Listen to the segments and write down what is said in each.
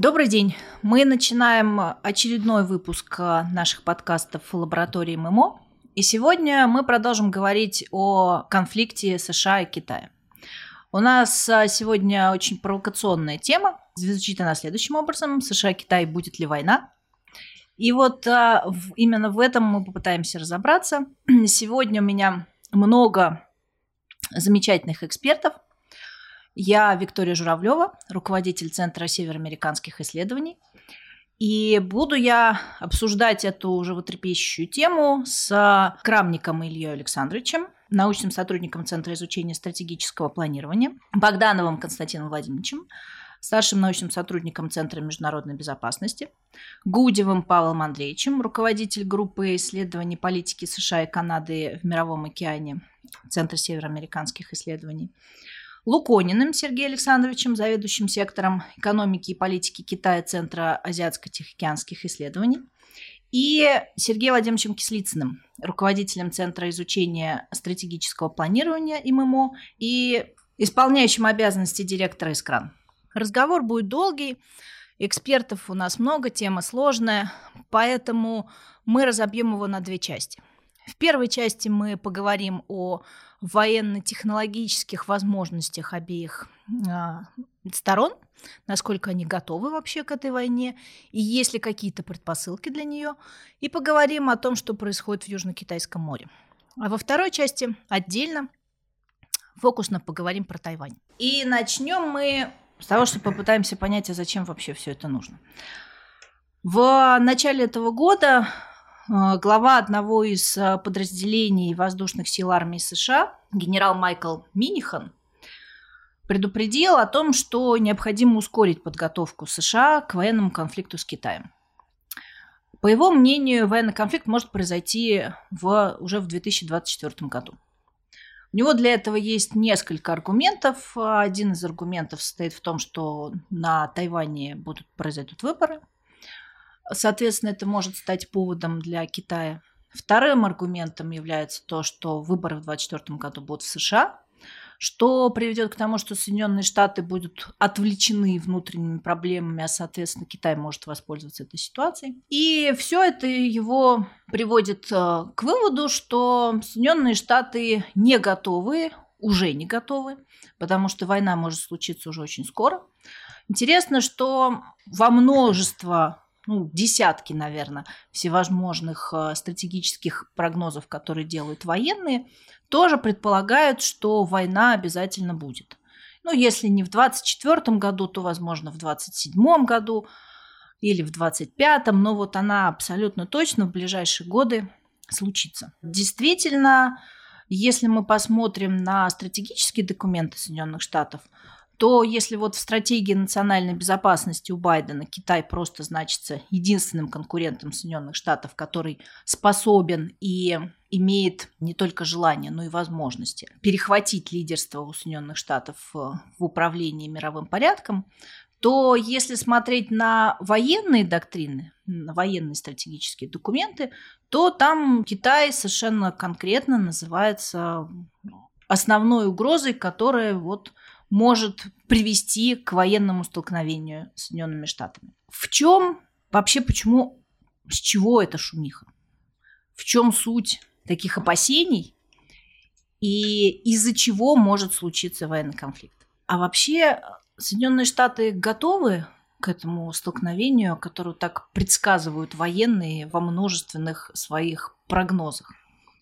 Добрый день. Мы начинаем очередной выпуск э, наших подкастов лаборатории ММО. И сегодня мы продолжим говорить о конфликте США и Китая. У нас э, сегодня очень провокационная тема. Звучит она следующим образом. США и Китай, будет ли война? И вот э, именно в этом мы попытаемся разобраться. Сегодня у меня много замечательных экспертов – я Виктория Журавлева, руководитель Центра североамериканских исследований. И буду я обсуждать эту животрепещущую тему с Крамником Ильей Александровичем, научным сотрудником Центра изучения стратегического планирования, Богдановым Константином Владимировичем, старшим научным сотрудником Центра международной безопасности, Гудевым Павлом Андреевичем, руководитель группы исследований политики США и Канады в Мировом океане Центра североамериканских исследований, Лукониным Сергеем Александровичем, заведующим сектором экономики и политики Китая Центра азиатско-тихоокеанских исследований, и Сергеем Владимировичем Кислицыным, руководителем Центра изучения стратегического планирования ИММО и исполняющим обязанности директора «Искран». Разговор будет долгий, экспертов у нас много, тема сложная, поэтому мы разобьем его на две части. В первой части мы поговорим о военно-технологических возможностях обеих а, сторон, насколько они готовы вообще к этой войне, и есть ли какие-то предпосылки для нее, и поговорим о том, что происходит в Южно-Китайском море. А во второй части отдельно фокусно поговорим про Тайвань. И начнем мы с того, что попытаемся понять, а зачем вообще все это нужно. В начале этого года глава одного из а, подразделений воздушных сил армии США, генерал Майкл Минихан, предупредил о том, что необходимо ускорить подготовку США к военному конфликту с Китаем. По его мнению, военный конфликт может произойти в, уже в 2024 году. У него для этого есть несколько аргументов. Один из аргументов состоит в том, что на Тайване будут произойдут выборы – Соответственно, это может стать поводом для Китая. Вторым аргументом является то, что выборы в 2024 году будут в США, что приведет к тому, что Соединенные Штаты будут отвлечены внутренними проблемами, а, соответственно, Китай может воспользоваться этой ситуацией. И все это его приводит э, к выводу, что Соединенные Штаты не готовы, уже не готовы, потому что война может случиться уже очень скоро. Интересно, что во множество ну, десятки, наверное, всевозможных э, стратегических прогнозов, которые делают военные, тоже предполагают, что война обязательно будет. Ну, если не в 24 году, то, возможно, в 27 году или в 25-м, но вот она абсолютно точно в ближайшие годы случится. Действительно, если мы посмотрим на стратегические документы Соединенных Штатов – то если вот в стратегии национальной безопасности у Байдена Китай просто значится единственным конкурентом Соединенных Штатов, который способен и имеет не только желание, но и возможности перехватить лидерство у Соединенных Штатов в управлении мировым порядком, то если смотреть на военные доктрины, на военные стратегические документы, то там Китай совершенно конкретно называется основной угрозой, которая вот может привести к военному столкновению с Соединенными Штатами. В чем вообще, почему, с чего эта шумиха? В чем суть таких опасений и из-за чего может случиться военный конфликт? А вообще Соединенные Штаты готовы к этому столкновению, которое так предсказывают военные во множественных своих прогнозах.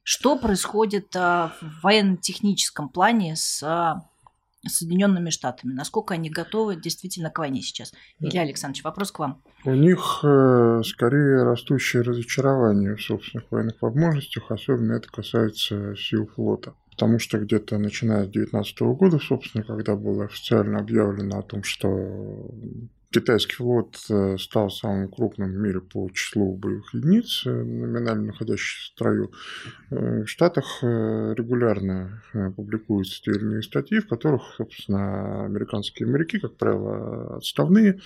Что происходит а, в военно-техническом плане с Соединенными Штатами? Насколько они готовы действительно к войне сейчас? Илья Александрович, вопрос к вам. У них э, скорее растущее разочарование в собственных военных возможностях, особенно это касается сил флота. Потому что где-то начиная с 2019 года, собственно, когда было официально объявлено о том, что Китайский флот э, стал самым крупным в мире по числу боевых единиц, э, номинально находящихся в строю. Э, в Штатах регулярно публикуются те или иные статьи, в которых, собственно, американские моряки, как правило, отставные,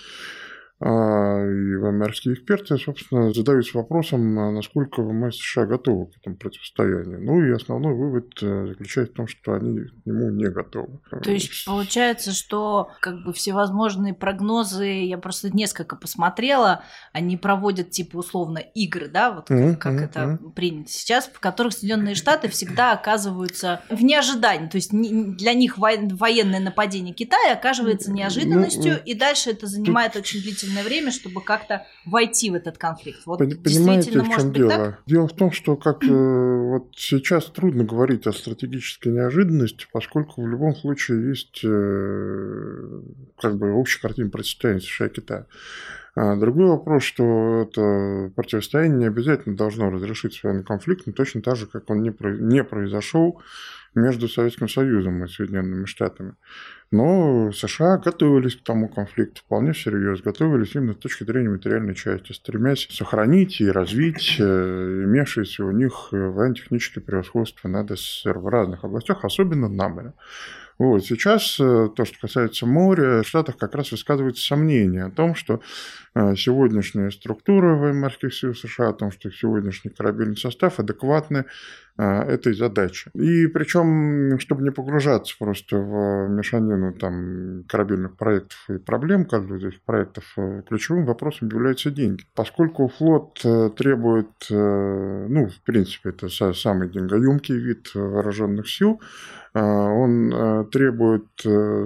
и ВМРские эксперты, собственно, задаются вопросом, а насколько ВМС США готовы к этому противостоянию. Ну и основной вывод э, заключается в том, что они к нему не готовы. То есть получается, что как бы всевозможные прогнозы, я просто несколько посмотрела, они проводят типа условно игры, да, вот mm-hmm, как mm-hmm. это принято сейчас, в которых Соединенные Штаты всегда оказываются в неожидании. То есть для них военное нападение Китая оказывается ну, неожиданностью, ну, и дальше это занимает очень длительное длительное время, чтобы как-то войти в этот конфликт. Вот Понимаете, в чем дело? Так? Дело в том, что как э, вот сейчас трудно говорить о стратегической неожиданности, поскольку в любом случае есть э, как бы общая картина противостояния США и Китая. А другой вопрос, что это противостояние не обязательно должно разрешить военный конфликт, но точно так же, как он не, не произошел между Советским Союзом и Соединенными Штатами. Но США готовились к тому конфликту вполне всерьез, готовились именно с точки зрения материальной части, стремясь сохранить и развить э, имевшееся у них военно-техническое превосходство над СССР в разных областях, особенно на море. Вот. Сейчас э, то, что касается моря, в Штатах как раз высказывается сомнение о том, что э, сегодняшняя структура военно-морских сил США, о том, что сегодняшний корабельный состав адекватны э, этой задаче. И причем, чтобы не погружаться просто в мешанину там, корабельных проектов и проблем каждого из этих проектов, ключевым вопросом являются деньги. Поскольку флот требует, ну, в принципе, это самый деньгоемкий вид вооруженных сил, а, он а, требует э,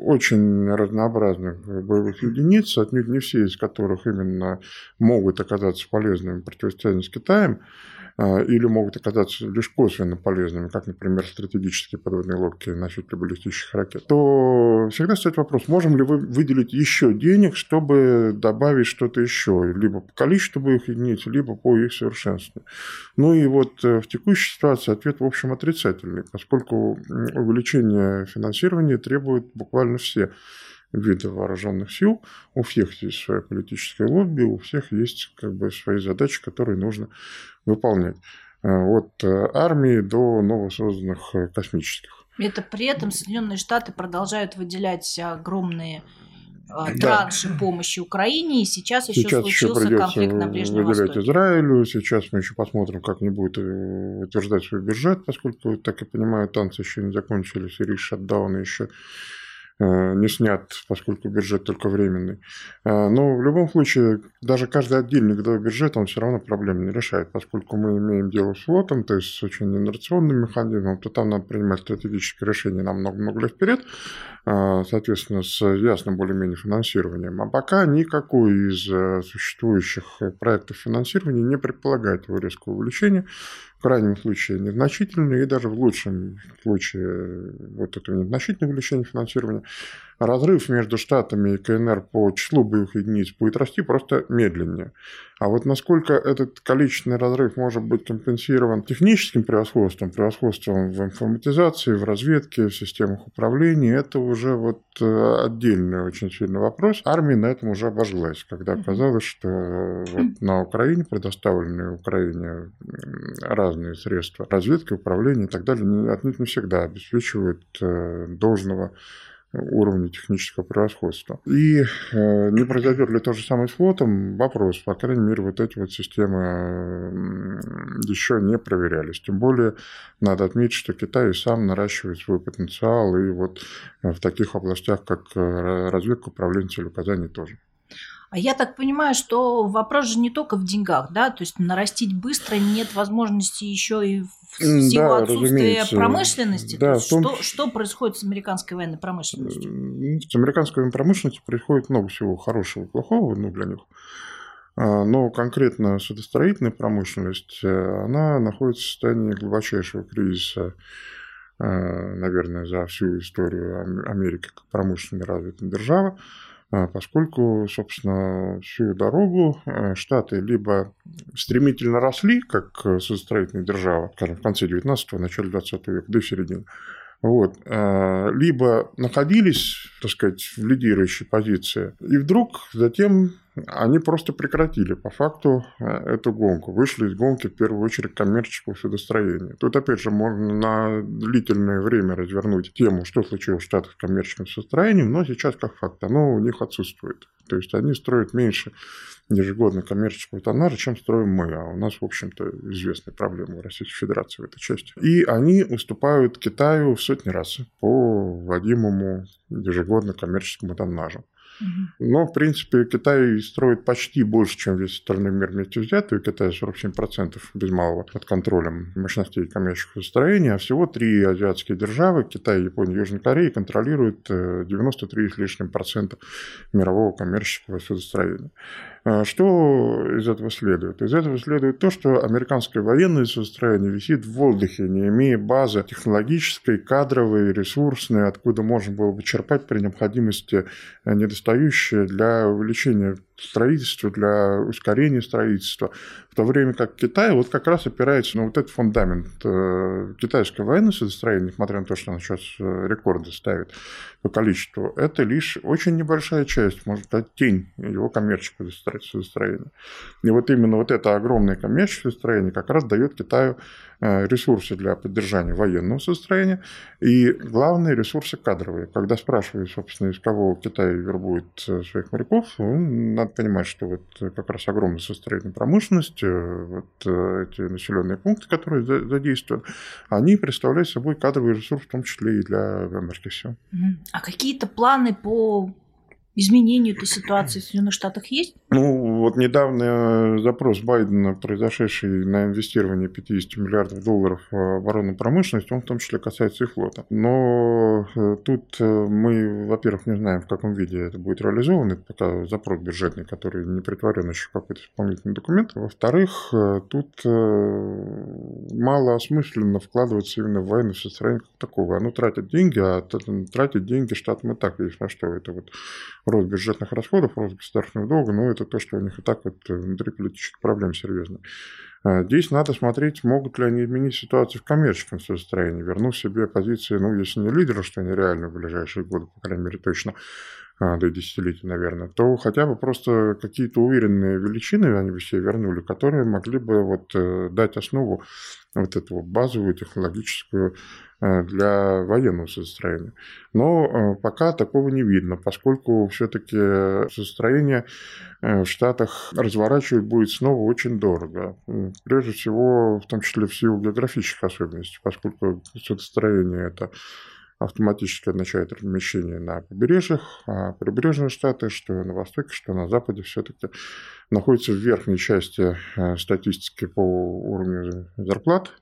очень разнообразных боевых единиц, отнюдь не все из которых именно могут оказаться полезными в противостоянии с Китаем. А, или могут оказаться лишь косвенно полезными, как, например, стратегические подводные лодки носители баллистических ракет, то всегда стоит вопрос, можем ли вы выделить еще денег, чтобы добавить что-то еще, либо по количеству боевых единиц, либо по их совершенству. Ну и вот э, в текущей ситуации ответ, в общем, отрицательный, поскольку увеличение финансирования требует буквально все виды вооруженных сил, у всех есть своя политическая лобби, у всех есть как бы свои задачи, которые нужно выполнять. Э, от э, армии до новосозданных э, космических. Это при этом Соединенные Штаты продолжают выделять огромные транши да. помощи Украине, и сейчас, сейчас еще случился еще конфликт на Ближнем выделять Востоке. Израилю, сейчас мы еще посмотрим, как они будут утверждать свой бюджет, поскольку, так я понимаю, танцы еще не закончились, и рейс шатдауна еще не снят, поскольку бюджет только временный. Э, но в любом случае, даже каждый отдельный годовой бюджет, он все равно проблем не решает, поскольку мы имеем дело с флотом, то есть с очень инерционным механизмом, то там надо принимать стратегические решения на много-много лет вперед, э, соответственно, с ясным более-менее финансированием. А пока никакой из существующих проектов финансирования не предполагает его резкого увеличения в крайнем случае незначительные, и даже в лучшем случае вот этого незначительного увеличения финансирования разрыв между Штатами и КНР по числу боевых единиц будет расти просто медленнее. А вот насколько этот количественный разрыв может быть компенсирован техническим превосходством, превосходством в информатизации, в разведке, в системах управления, это уже вот э, отдельный очень сильный вопрос. Армия на этом уже обожглась, когда оказалось, что вот на Украине предоставлены Украине разные средства разведки, управления и так далее, отнюдь не всегда обеспечивают э, должного уровня технического превосходства. И э, не произойдет ли то же самое с флотом? Вопрос. По крайней мере, вот эти вот системы еще не проверялись. Тем более, надо отметить, что Китай сам наращивает свой потенциал, и вот в таких областях, как э, разведка, управление целеуказаний тоже. А я так понимаю, что вопрос же не только в деньгах, да, то есть нарастить быстро нет возможности еще и в силу да, отсутствия промышленности. Да, том... что, что происходит с американской военной промышленностью? С американской военной промышленностью происходит много всего хорошего и плохого, ну, для них. А, но конкретно судостроительная промышленность, э, она находится в состоянии глубочайшего кризиса, э, наверное, за всю историю Америки как промышленно развитой державы. А, поскольку, собственно, всю дорогу э, Штаты либо стремительно росли, как судостроительная держава, скажем, в конце 19-го, начале 20 века, до середины, вот, а, либо находились, так сказать, в лидирующей позиции, и вдруг затем они просто прекратили по факту э, эту гонку. Вышли из гонки в первую очередь коммерческого судостроения. Тут опять же можно на длительное время развернуть тему, что случилось в Штатах с коммерческим судостроением, но сейчас как факт оно у них отсутствует. То есть они строят меньше ежегодно коммерческого тоннажа, чем строим мы. А у нас, в общем-то, известные проблемы в Российской Федерации в этой части. И они уступают Китаю в сотни раз по вводимому ежегодно коммерческому тоннажу. Но, в принципе, Китай строит почти больше, чем весь остальной мир вместе взятый. У Китая 47% без малого под контролем мощностей коммерческого строения, а всего три азиатские державы, Китай, Япония, Южная Корея, контролируют 93 э, с лишним процента мирового коммерческого судостроения. А что из этого следует? Из этого следует то, что американское военное судостроение висит в воздухе, не имея базы технологической, кадровой, ресурсной, откуда можно было бы черпать при необходимости э, недостающие для увеличения строительства, для ускорения строительства. В то время как Китай вот как раз опирается на вот этот фундамент. Э, китайское военное судостроение, несмотря на то, что оно сейчас э, рекорды ставит по количеству, это лишь очень небольшая часть, может сказать, тень его коммерческого судостроения. И вот именно вот это огромное коммерческое судостроение как раз дает Китаю Э, ресурсы для поддержания военного состояния и главные ресурсы кадровые. Когда спрашивают, собственно, из кого Китай вербует своих моряков, надо понимать, что вот как раз огромная состояние промышленности, э, вот эти населенные пункты, которые задействованы, они представляют собой кадровый ресурс, в том числе и для морских сил. А какие-то планы по изменению этой ситуации в Соединенных Штатах есть? Ну, вот недавно запрос Байдена, произошедший на инвестирование 50 миллиардов долларов в оборонную промышленность, он в том числе касается и флота. Но э, тут э, мы, во-первых, не знаем, в каком виде это будет реализовано. Это пока запрос бюджетный, который не притворен еще какой-то исполнительный документ. Во-вторых, э, тут мало осмысленно вкладываться именно в военное состояние как такого. Оно тратит деньги, а тратить деньги штатам и так есть на что. Это вот рост бюджетных расходов, рост государственного долга, ну, это то, что у них и так вот внутри политических проблем серьезные. А, здесь надо смотреть, могут ли они изменить ситуацию в коммерческом состоянии, вернув себе позиции, ну, если не лидера, что нереально в ближайшие годы, по крайней мере, точно, до десятилетий, наверное, то хотя бы просто какие-то уверенные величины они бы себе вернули, которые могли бы вот э, дать основу вот эту базовую технологическую э, для военного состояния. Но э, пока такого не видно, поскольку все-таки состояние в Штатах разворачивать будет снова очень дорого. Прежде всего, в том числе в силу географических особенностей, поскольку судостроение – это автоматически означает размещение на побережьях, а прибрежные штаты, что на востоке, что на западе, все-таки находятся в верхней части э, статистики по уровню зарплат,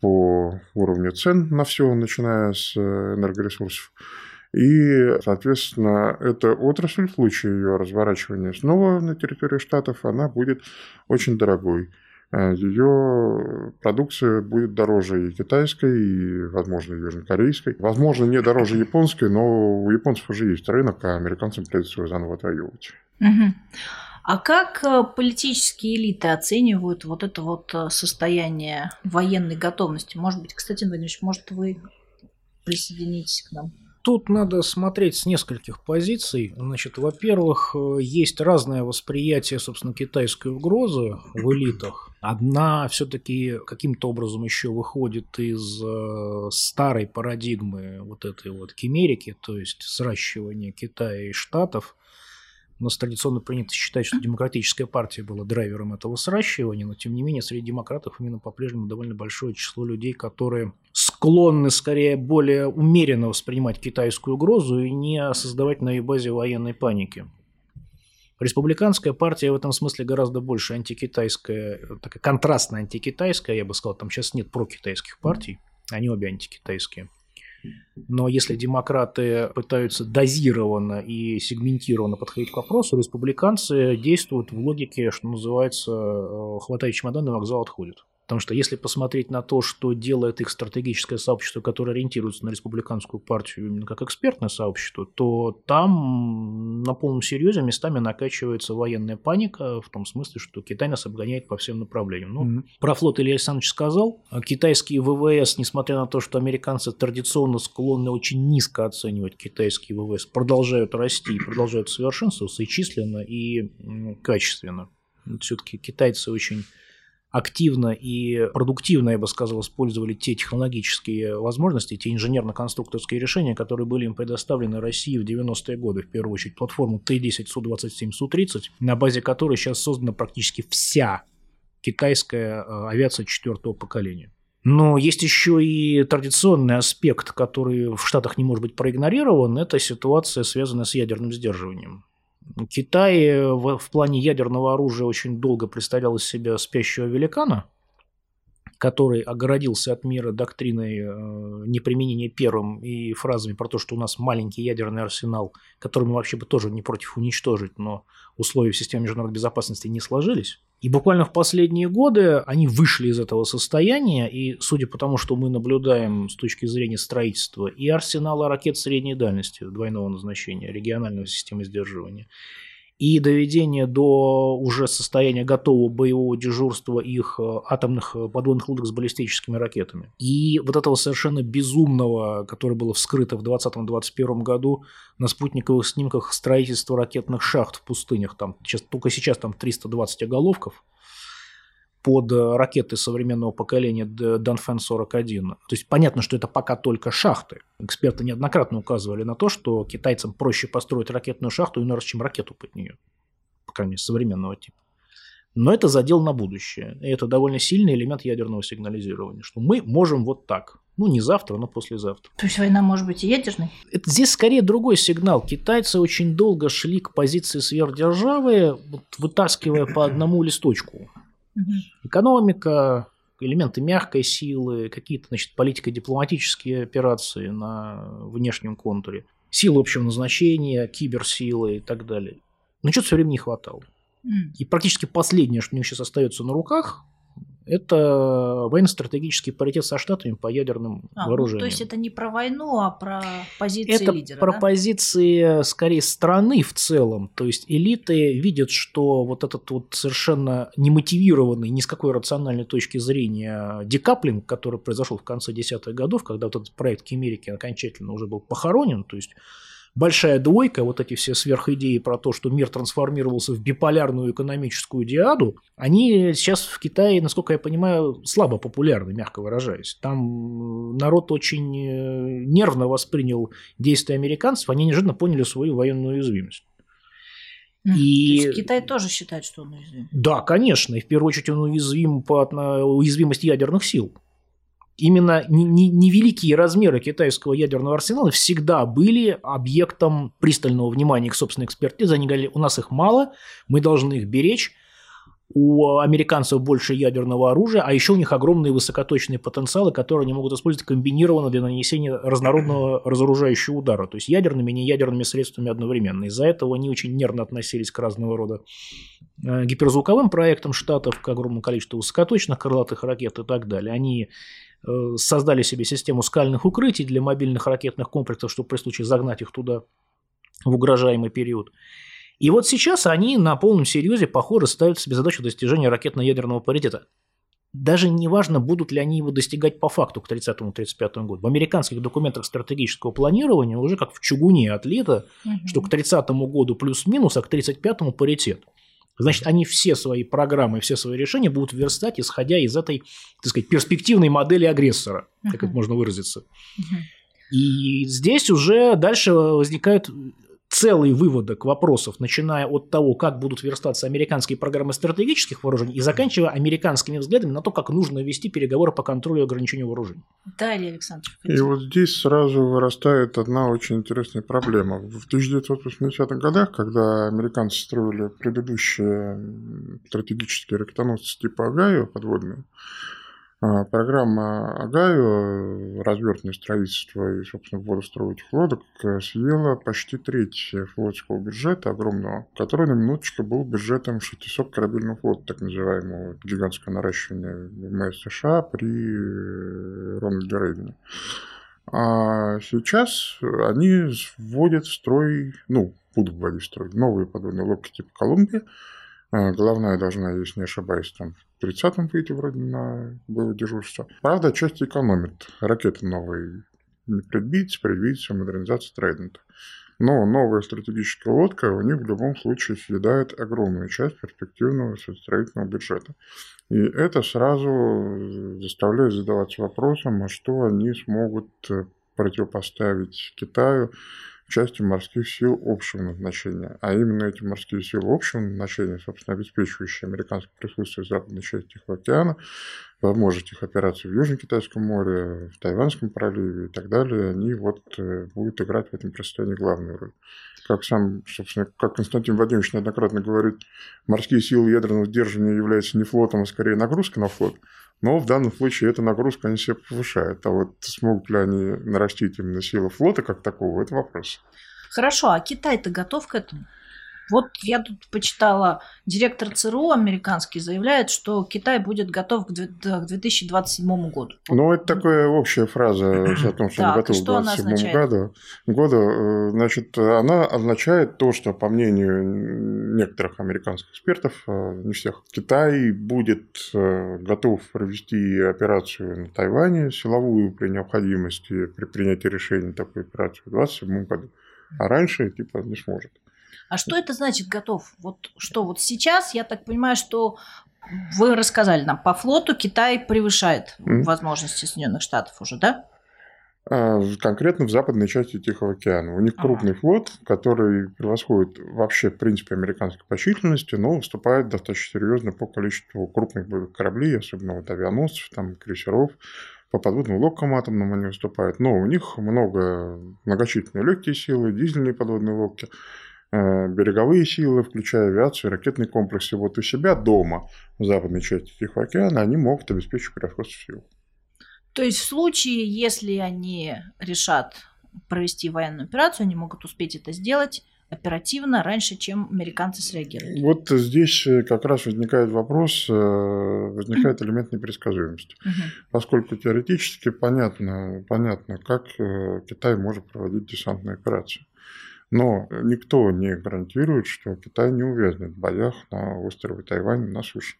по уровню цен на все, начиная с э, энергоресурсов. И, соответственно, эта отрасль в случае ее разворачивания снова на территории штатов, она будет очень дорогой. Э, ее продукция будет дороже и китайской, и, возможно, южнокорейской. Возможно, не дороже японской, но у японцев уже есть рынок, а американцам придется его заново отвоевывать. Угу. А как э, политические элиты оценивают вот это вот э, состояние военной готовности? Может быть, кстати, Владимирович, может, вы присоединитесь к нам? Тут надо смотреть с нескольких позиций. Значит, во-первых, э, есть разное восприятие, собственно, китайской угрозы в элитах. Одна все-таки каким-то образом еще выходит из э, старой парадигмы вот этой вот кемерики, то есть сращивания Китая и Штатов – у нас традиционно принято считать, что демократическая партия была драйвером этого сращивания, но тем не менее среди демократов именно по-прежнему довольно большое число людей, которые склонны скорее более умеренно воспринимать китайскую угрозу и не создавать на ее базе военной паники. Республиканская партия в этом смысле гораздо больше антикитайская, такая контрастная антикитайская, я бы сказал, там сейчас нет прокитайских партий, они обе антикитайские. Но если демократы пытаются дозированно и сегментированно подходить к вопросу, республиканцы действуют в логике, что называется, хватай чемодан и вокзал отходит. Потому что если посмотреть на то, что делает их стратегическое сообщество, которое ориентируется на республиканскую партию именно как экспертное сообщество, то там на полном серьезе местами накачивается военная паника в том смысле, что Китай нас обгоняет по всем направлениям. Ну, mm-hmm. Про флот Илья Александрович сказал. А китайские ВВС, несмотря на то, что американцы традиционно склонны очень низко оценивать китайские ВВС, продолжают расти и продолжают совершенствоваться и численно, и качественно. Все-таки китайцы очень активно и продуктивно, я бы сказал, использовали те технологические возможности, те инженерно-конструкторские решения, которые были им предоставлены России в 90-е годы, в первую очередь платформу Т-10, Су-27, Су-30, на базе которой сейчас создана практически вся китайская э, авиация четвертого поколения. Но есть еще и традиционный аспект, который в Штатах не может быть проигнорирован, это ситуация, связанная с ядерным сдерживанием. Китай э, в, в плане ядерного оружия очень долго представлял из себя спящего великана, который огородился от мира доктриной э, неприменения первым и фразами про то, что у нас маленький ядерный арсенал, который мы вообще бы тоже не против уничтожить, но условия в системе международной безопасности не сложились. И буквально в последние годы они вышли из этого состояния, и судя по тому, что мы наблюдаем с точки зрения строительства и арсенала ракет средней дальности двойного назначения, региональной системы сдерживания, и доведение до уже состояния готового боевого дежурства их э, атомных э, подводных лодок с баллистическими ракетами. И вот этого совершенно безумного, которое было вскрыто в 2020-2021 году на спутниковых снимках строительства ракетных шахт в пустынях. Там, сейчас, только сейчас там 320 оголовков – под э, ракеты современного поколения Данфен-41. То есть понятно, что это пока только шахты. Эксперты неоднократно указывали на то, что китайцам проще построить ракетную шахту иной раз, чем ракету под нее. По крайней мере, современного типа. Но это задел на будущее. И это довольно сильный элемент ядерного сигнализирования, что мы можем вот так. Ну, не завтра, но послезавтра. То есть война может быть и ядерной? Это, здесь скорее другой сигнал. Китайцы очень долго шли к позиции сверхдержавы, вот, вытаскивая по одному листочку. Экономика, элементы мягкой силы, какие-то, значит, политико-дипломатические операции на внешнем контуре, силы общего назначения, киберсилы и так далее. Но что-то все время не хватало. И практически последнее, что у них сейчас остается на руках, это военно-стратегический паритет со Штатами по ядерным а, вооружениям. Ну, то есть это не про войну, а про позиции это лидера, про да? позиции, скорее, страны в целом. То есть элиты видят, что вот этот вот совершенно немотивированный, ни с какой рациональной точки зрения декаплинг, который произошел в конце десятых годов, когда вот этот проект Кемерики окончательно уже был похоронен, то есть большая двойка, вот эти все сверхидеи про то, что мир трансформировался в биполярную экономическую диаду, они сейчас в Китае, насколько я понимаю, слабо популярны, мягко выражаясь. Там народ очень э, нервно воспринял действия американцев, они неожиданно поняли свою военную уязвимость. И... То есть Китай тоже считает, что он уязвим? Да, конечно. И в первую очередь он уязвим по уязвимости ядерных сил именно невеликие размеры китайского ядерного арсенала всегда были объектом пристального внимания к собственной экспертизе. Они говорили, у нас их мало, мы должны их беречь, у американцев больше ядерного оружия, а еще у них огромные высокоточные потенциалы, которые они могут использовать комбинированно для нанесения разнородного разоружающего удара, то есть ядерными и неядерными средствами одновременно. Из-за этого они очень нервно относились к разного рода э, гиперзвуковым проектам Штатов, к огромному количеству высокоточных крылатых ракет и так далее. Они создали себе систему скальных укрытий для мобильных ракетных комплексов, чтобы при случае загнать их туда в угрожаемый период. И вот сейчас они на полном серьезе, похоже, ставят себе задачу достижения ракетно-ядерного паритета. Даже не важно, будут ли они его достигать по факту к 30-35 году. В американских документах стратегического планирования уже как в чугуне отлито, угу. что к 30 году плюс-минус, а к 35 паритет. Значит, они все свои программы, все свои решения будут верстать, исходя из этой, так сказать, перспективной модели агрессора, uh-huh. как это можно выразиться. Uh-huh. И здесь уже дальше возникают целый выводок вопросов, начиная от того, как будут верстаться американские программы стратегических вооружений и заканчивая американскими взглядами на то, как нужно вести переговоры по контролю и ограничению вооружений. Да, Илья Александрович. И вот здесь сразу вырастает одна очень интересная проблема. В 1980-х годах, когда американцы строили предыдущие стратегические ракетоносцы типа Агаю подводные, программа Агаю, развертное строительство и, собственно, водостроить этих лодок, э, съела почти треть флотского бюджета огромного, который на минуточку был бюджетом 600 корабельного флота, так называемого гигантского наращивания ВМС США при э, Рональде Рейгане. А сейчас они вводят в строй, ну, будут вводить в строй новые подводные лодки типа Колумбия, а, Головная должна, если не ошибаюсь, там в 30-м выйти вроде на было дежурство. Правда, часть экономит. Ракеты новые не предбить, предвидится модернизация Трейдента. Но новая стратегическая лодка у них в любом случае съедает огромную часть перспективного строительного бюджета. И это сразу заставляет задаваться вопросом, а что они смогут э, противопоставить Китаю частью морских сил общего назначения. А именно эти морские силы общего назначения, собственно, обеспечивающие американское присутствие в западной части Тихого океана, возможность их операций в Южно-Китайском море, в Тайванском проливе и так далее, они вот э, будут играть в этом противостоянии главную роль. Как сам, собственно, как Константин Владимирович неоднократно говорит, морские силы ядерного сдерживания являются не флотом, а скорее нагрузкой на флот. Но в данном случае эта нагрузка они себе повышают. А вот смогут ли они нарастить именно силы флота как такого, это вопрос. Хорошо, а Китай-то готов к этому? Вот я тут почитала, директор ЦРУ американский заявляет, что Китай будет готов к 2027 году. Ну, это такая общая фраза о том, что он готов к 2027 году. году. Э, значит, она означает то, что, по мнению некоторых американских экспертов, э, не всех, Китай будет э, готов провести операцию на Тайване, силовую при необходимости, при принятии решения такой операции в 2027 году. А раньше, типа, не сможет. А что это значит готов? Вот что вот сейчас, я так понимаю, что вы рассказали нам, по флоту Китай превышает mm. возможности Соединенных Штатов уже, да? А, конкретно в западной части Тихого океана. У них крупный флот, который превосходит вообще, в принципе, американской по численности, но выступает достаточно серьезно по количеству крупных боевых кораблей, особенно вот авианосцев, там, крейсеров, по подводным лодкам атомным они выступают. Но у них много многочисленные легкие силы, дизельные подводные лодки. Э, береговые силы, включая авиацию, ракетные комплексы, вот у себя дома, в западной части Тихого океана, они могут обеспечить превосходство сил. То есть в случае, если они решат провести военную операцию, они могут успеть это сделать оперативно, раньше, чем американцы среагируют. Вот здесь э, как раз возникает вопрос, э, возникает элемент непредсказуемости. Поскольку теоретически понятно, понятно, как Китай может проводить десантные операции. Но никто не гарантирует, что Китай не увязнет в боях на острове Тайвань на суше.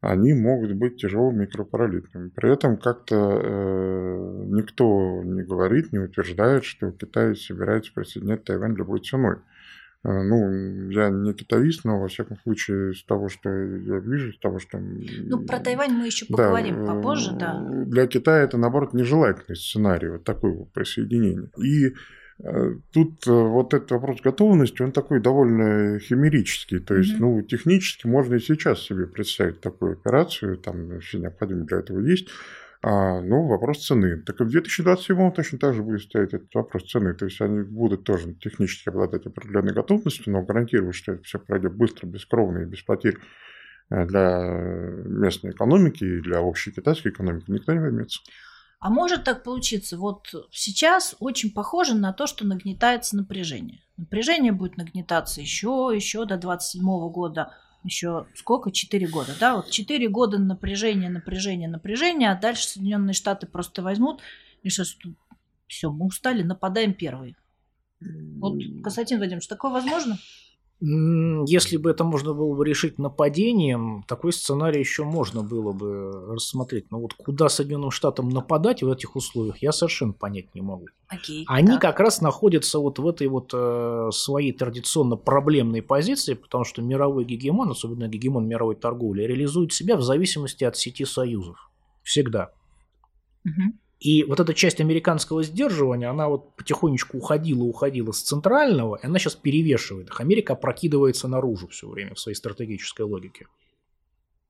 Они могут быть тяжелыми микропаралитными. При этом как-то э, никто не говорит, не утверждает, что Китай собирается присоединять Тайвань любой ценой. Э, ну, я не китаист, но во всяком случае из того, что я вижу, из того, что... Ну, про Тайвань мы еще поговорим да, попозже, да. Для Китая это, наоборот, нежелательный сценарий вот такого присоединения. И Э, тут э, вот этот вопрос готовности, он такой довольно химерический. То есть, mm-hmm. ну, технически можно и сейчас себе представить такую операцию, там все необходимое для этого есть. А, ну, вопрос цены. Так и в 2027 точно так же будет стоять этот вопрос цены. То есть они будут тоже технически обладать определенной готовностью, но гарантировать, что это все пройдет быстро, бескровно и без потерь э, для местной экономики и для общей китайской экономики никто не возьмется. А может так получиться, вот сейчас очень похоже на то, что нагнетается напряжение. Напряжение будет нагнетаться еще, еще до 27 года, еще сколько? Четыре года, да? Вот четыре года напряжения, напряжения, напряжения, а дальше Соединенные Штаты просто возьмут и сейчас все, мы устали, нападаем первые. Вот, Константин Владимирович, такое возможно? Если бы это можно было бы решить нападением, такой сценарий еще можно было бы рассмотреть. Но вот куда Соединенным Штатам нападать в этих условиях, я совершенно понять не могу. Окей, Они так. как раз находятся вот в этой вот э, своей традиционно проблемной позиции, потому что мировой гегемон, особенно гегемон мировой торговли, реализует себя в зависимости от сети союзов. Всегда. Угу. И вот эта часть американского сдерживания, она вот потихонечку уходила, уходила с центрального, и она сейчас перевешивает их. Америка опрокидывается наружу все время в своей стратегической логике.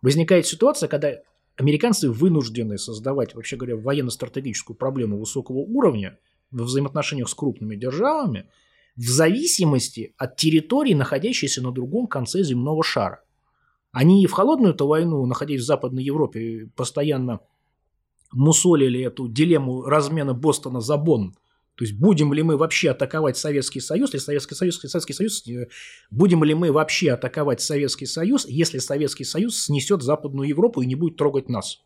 Возникает ситуация, когда американцы вынуждены создавать, вообще говоря, военно-стратегическую проблему высокого уровня во взаимоотношениях с крупными державами в зависимости от территории, находящейся на другом конце земного шара. Они в холодную-то войну, находясь в Западной Европе, постоянно мусолили эту дилемму размена Бостона за Бонн. То есть будем ли мы вообще атаковать Советский Союз, если Советский Союз, Советский Союз, э, будем ли мы вообще атаковать Советский Союз, если Советский Союз снесет Западную Европу и не будет трогать нас?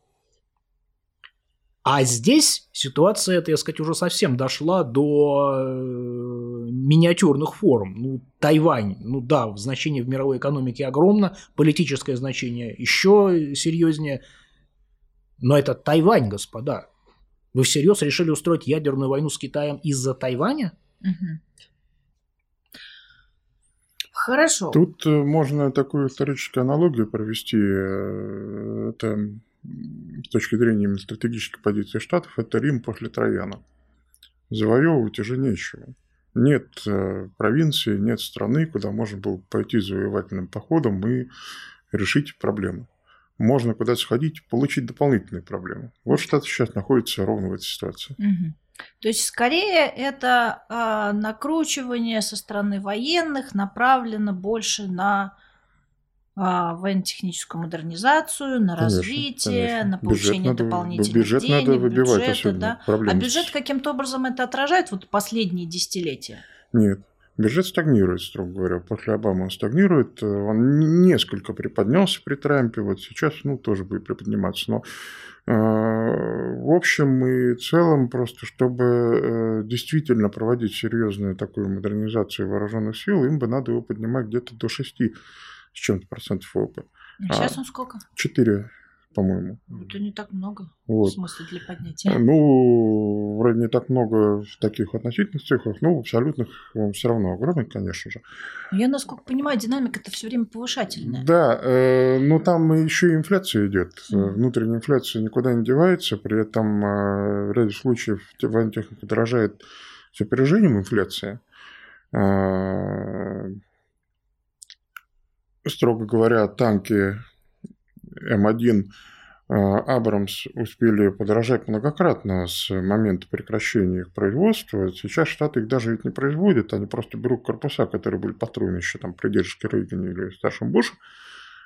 А здесь ситуация, так сказать, уже совсем дошла до э, миниатюрных форм. Ну, Тайвань, ну да, значение в мировой экономике огромно, политическое значение еще серьезнее. Но это Тайвань, господа. Вы всерьез решили устроить ядерную войну с Китаем из-за Тайваня? Хорошо. Тут э, можно такую историческую аналогию провести. Э, это с точки зрения стратегической позиции Штатов, это Рим после Трояна. Завоевывать уже нечего. Нет э, провинции, нет страны, куда можно было пойти завоевательным походом и решить проблему можно куда-то сходить, получить дополнительные проблемы. Вот Штаты сейчас находятся ровно в этой ситуации. Угу. То есть, скорее, это э, накручивание со стороны военных направлено больше на э, военно-техническую модернизацию, на конечно, развитие, конечно. на получение бюджет дополнительных надо, бюджет денег, надо выбивать бюджета, да? А бюджет каким-то образом это отражает вот последние десятилетия? Нет. Бюджет стагнирует, строго говоря. После Обамы он стагнирует. Он несколько приподнялся при Трампе. Вот сейчас, ну, тоже будет приподниматься. Но э, в общем и целом, просто чтобы э, действительно проводить серьезную такую модернизацию вооруженных сил, им бы надо его поднимать где-то до 6 с чем-то процентов ВВП. А сейчас он сколько? 4 по-моему. Это не так много. Вот. В смысле для поднятия. Ну, вроде не так много в таких относительных цифрах, но в абсолютных он все равно огромный, конечно же. Я, насколько понимаю, динамика это все время повышательная. Да, э, но там еще и инфляция идет. Mm. Внутренняя инфляция никуда не девается, при этом э, в ряде случаев военная техника дорожает с опережением инфляции. Э, строго говоря, танки М1 а, Абрамс успели подорожать многократно с момента прекращения их производства. Сейчас Штаты их даже ведь не производят, они просто берут корпуса, которые были построены еще там при держке Рейгана или старшем Буше,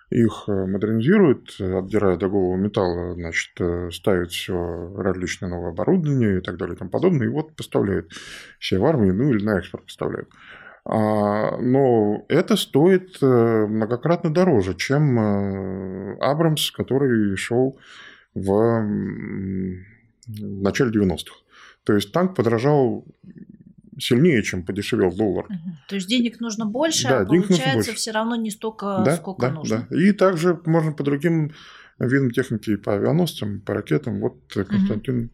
их э, модернизируют, отдирая до голого металла, значит, э, ставят все различное новое оборудование и так далее и тому подобное, и вот поставляют все в армию, ну или на экспорт поставляют. А, но это стоит э, многократно дороже, чем э, Абрамс, который шел в начале 90-х. То есть танк подорожал сильнее, чем подешевел доллар. Угу. То есть денег нужно больше, да, а получается все равно не столько, да, сколько да, нужно. Да. И также можно по другим видам техники, по авианосцам, по ракетам. Вот Константин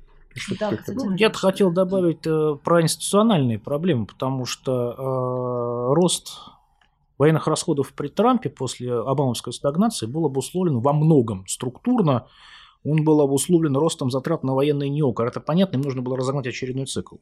да, я хотел добавить э, про институциональные проблемы, потому что э, рост военных расходов при Трампе после обамовской стагнации был обусловлен во многом структурно. Он был обусловлен ростом затрат на военный неокр. Это понятно, им нужно было разогнать очередной цикл.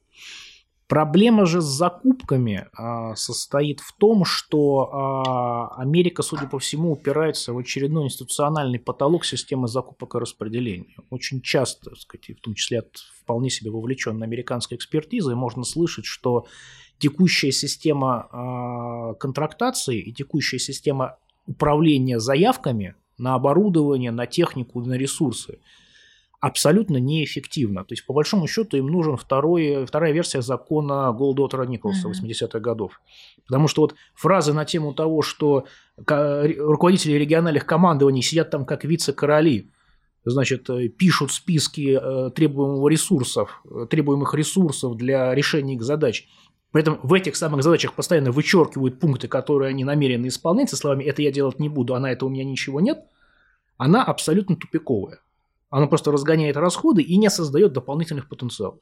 Проблема же с закупками а, состоит в том, что а, Америка, судя по всему, упирается в очередной институциональный потолок системы закупок и распределения. Очень часто, так сказать, в том числе от вполне себе вовлеченной американской экспертизы, можно слышать, что текущая система а, контрактации и текущая система управления заявками на оборудование, на технику, на ресурсы – абсолютно неэффективно. То есть, по большому счету, им нужен второй, вторая версия закона Голдотера Николса mm-hmm. 80-х годов. Потому что вот фразы на тему того, что руководители региональных командований сидят там как вице-короли, значит, э, пишут списки э, требуемых ресурсов, э, требуемых ресурсов для решения их задач. При этом в этих самых задачах постоянно вычеркивают пункты, которые они намерены исполнять, со словами «это я делать не буду, а на это у меня ничего нет», она абсолютно тупиковая. Оно просто разгоняет расходы и не создает дополнительных потенциалов.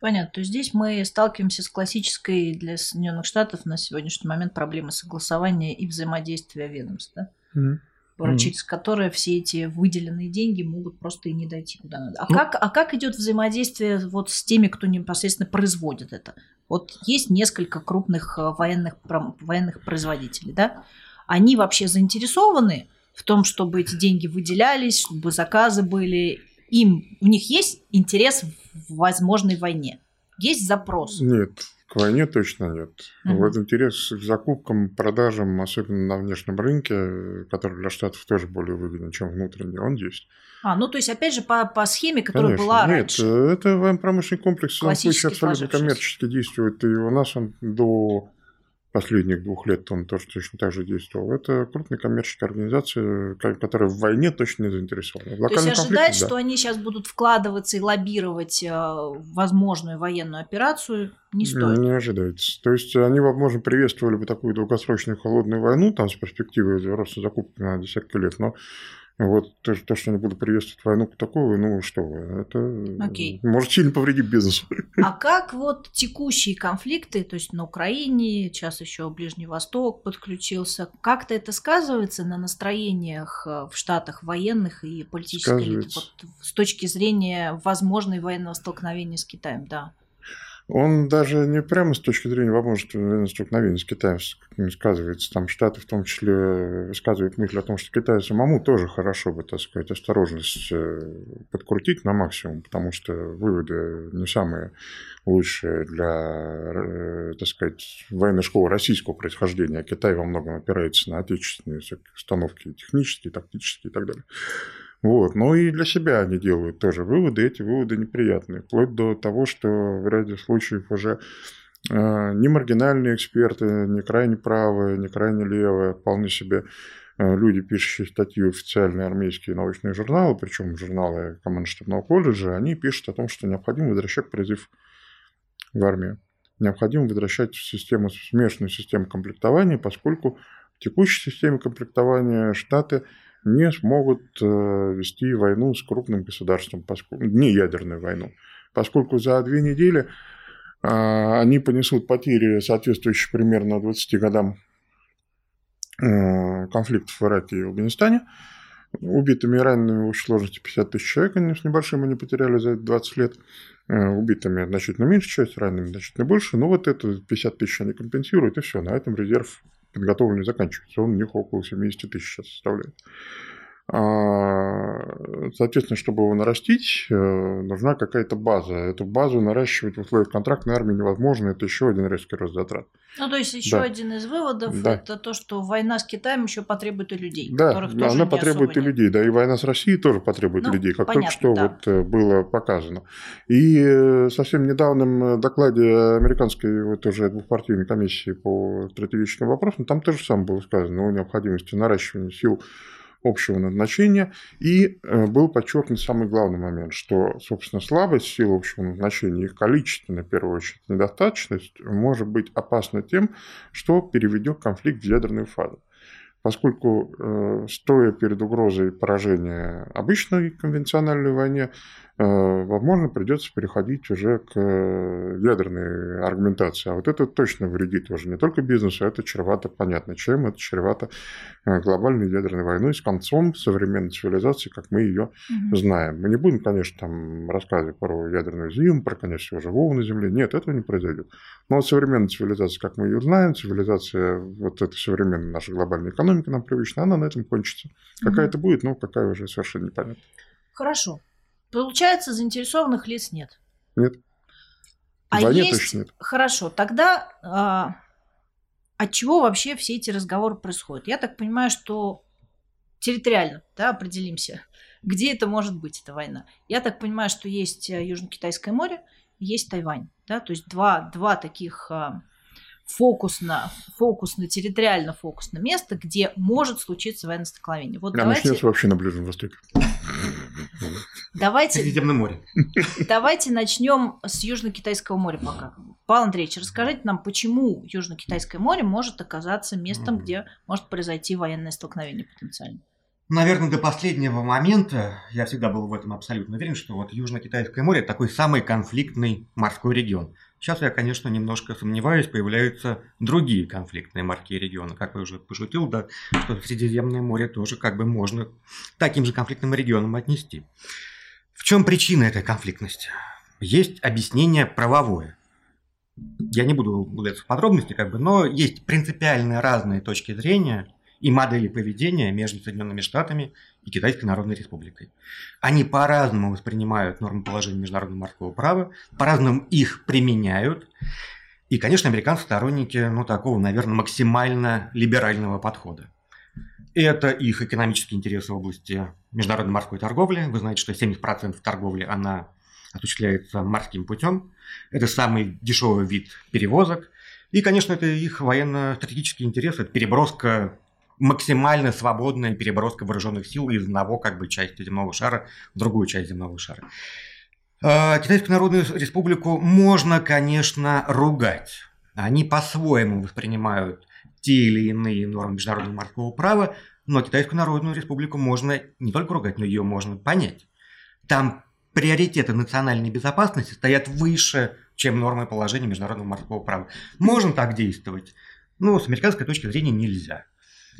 Понятно. То есть здесь мы сталкиваемся с классической для Соединенных Штатов на сегодняшний момент проблемой согласования и взаимодействия ведомств, да? Mm-hmm. через которые все эти выделенные деньги могут просто и не дойти куда надо. А, ну, как, а как идет взаимодействие вот с теми, кто непосредственно производит это? Вот есть несколько крупных э, военных, военных производителей, да? Они вообще заинтересованы в том, чтобы эти деньги выделялись, чтобы заказы были. Им, у них есть интерес в возможной войне? Есть запрос? Нет, К войне точно нет. Угу. Вот интерес к закупкам, продажам, особенно на внешнем рынке, который для Штатов тоже более выгоден, чем внутренний, он есть. А, ну то есть, опять же, по, по схеме, которая Конечно. была Нет, раньше. это военно-промышленный комплекс в случае абсолютно коммерчески действует. И у нас он до последних двух лет он тоже точно так же действовал. Это крупная коммерческая организация, которая в войне точно не заинтересована. То есть ожидать, да. что они сейчас будут вкладываться и лоббировать э, возможную военную операцию, не стоит? Не ожидается. То есть они, возможно, приветствовали бы такую долгосрочную холодную войну, там с перспективой роста закупки на десятки лет, но вот то, то, что они будут приветствовать войну такую, ну что вы, это Окей. может сильно повредить бизнесу. А как вот текущие конфликты, то есть на Украине, сейчас еще Ближний Восток подключился, как-то это сказывается на настроениях э, в Штатах военных и политической вот, с точки зрения возможной военного столкновения с Китаем, да? Он даже не прямо с точки зрения возможности столкновения с Китаем сказывается. Там Штаты в том числе высказывают мысль о том, что Китаю самому тоже хорошо бы, так сказать, осторожность э, подкрутить на максимум, потому что выводы не самые лучшие для, э, так сказать, военной школы российского происхождения. Китай во многом опирается на отечественные установки технические, тактические и так далее. Вот. Но и для себя они делают тоже выводы, эти выводы неприятные, вплоть до того, что в ряде случаев уже э, ни маргинальные эксперты, ни крайне правые, ни крайне левые, вполне себе э, люди, пишущие статьи в официальные армейские научные журналы, причем журналы командно-штабного колледжа, они пишут о том, что необходимо возвращать призыв в армию. Необходимо возвращать в систему, смешанную систему комплектования, поскольку в текущей системе комплектования Штаты – не смогут э, вести войну с крупным государством, поскольку, не ядерную войну, поскольку за две недели а, они понесут потери, соответствующие примерно 20 годам э, конфликтов в Ираке и Афганистане. Убитыми и ранеными в общей сложности 50 тысяч человек, они с небольшим они потеряли за 20 лет. Э, убитыми значительно меньше часть, ранеными значительно больше. Но вот это 50 тысяч они компенсируют, и все, на этом резерв подготовленный заканчивается. Он у них около 70 тысяч сейчас составляет. А, соответственно, чтобы его нарастить, э, нужна какая-то база. Эту базу наращивать в условиях контрактной армии невозможно. Это еще один резкий рост затрат. Ну, то есть еще да. один из выводов да. это то, что война с Китаем еще потребует и людей. Да, она потребует и людей. Да, и война с Россией тоже потребует ну, людей, как понятно, только что да. вот э, было показано. И э, совсем недавнем докладе американской вот уже двухпартийной комиссии по стратегическим вопросам там тоже самое было сказано о необходимости наращивания сил общего назначения. И э, был подчеркнут самый главный момент, что, собственно, слабость сил общего назначения, их количественная, в первую очередь, недостаточность, может быть опасна тем, что переведет конфликт в ядерную фазу поскольку, э, стоя перед угрозой поражения обычной конвенциональной войне, возможно, придется переходить уже к э, ядерной аргументации. А вот это точно вредит уже не только бизнесу, это чревато, понятно, чем это чревато э, глобальной ядерной войной с концом современной цивилизации, как мы ее угу. знаем. Мы не будем, конечно, там рассказывать про ядерную зиму, про конец всего живого на Земле. Нет, этого не произойдет. Но вот современная цивилизация, как мы ее знаем, цивилизация, вот эта современная наша глобальная экономика нам привычна, она на этом кончится. Угу. Какая это будет, ну, какая уже совершенно непонятно. Хорошо. Получается, заинтересованных лиц нет. Нет. А Войне есть... точно нет. Хорошо, тогда а, от чего вообще все эти разговоры происходят? Я так понимаю, что территориально, да, определимся, где это может быть, эта война. Я так понимаю, что есть э, Южно-Китайское море, есть Тайвань, да, то есть два, два таких а, фокусно, фокусно, территориально фокусно место, где может случиться военное столкновение. Вот а давайте... начнется вообще на Ближнем Востоке. Давайте, Средиземное море. Давайте начнем с Южно-Китайского моря пока. Павел Андреевич, расскажите нам, почему Южно-Китайское море может оказаться местом, где может произойти военное столкновение потенциально? Наверное, до последнего момента я всегда был в этом абсолютно уверен, что вот Южно-Китайское море такой самый конфликтный морской регион. Сейчас я, конечно, немножко сомневаюсь, появляются другие конфликтные морские регионы. Как я уже пошутил, да, что Средиземное море тоже как бы можно таким же конфликтным регионам отнести. В чем причина этой конфликтности? Есть объяснение правовое. Я не буду углубляться в подробности, как бы, но есть принципиально разные точки зрения и модели поведения между Соединенными Штатами и Китайской Народной Республикой. Они по-разному воспринимают нормы положения международного морского права, по-разному их применяют. И, конечно, американцы сторонники, ну, такого, наверное, максимально либерального подхода. Это их экономические интересы в области международной морской торговли. Вы знаете, что 70% торговли, она осуществляется морским путем. Это самый дешевый вид перевозок. И, конечно, это их военно-стратегический интерес, это переброска максимально свободная переброска вооруженных сил из одного как бы части земного шара в другую часть земного шара. А, Китайскую Народную Республику можно, конечно, ругать. Они по-своему воспринимают те или иные нормы международного морского права, но Китайскую Народную Республику можно не только ругать, но ее можно понять. Там приоритеты национальной безопасности стоят выше, чем нормы положения международного морского права. Можно так действовать, но с американской точки зрения нельзя.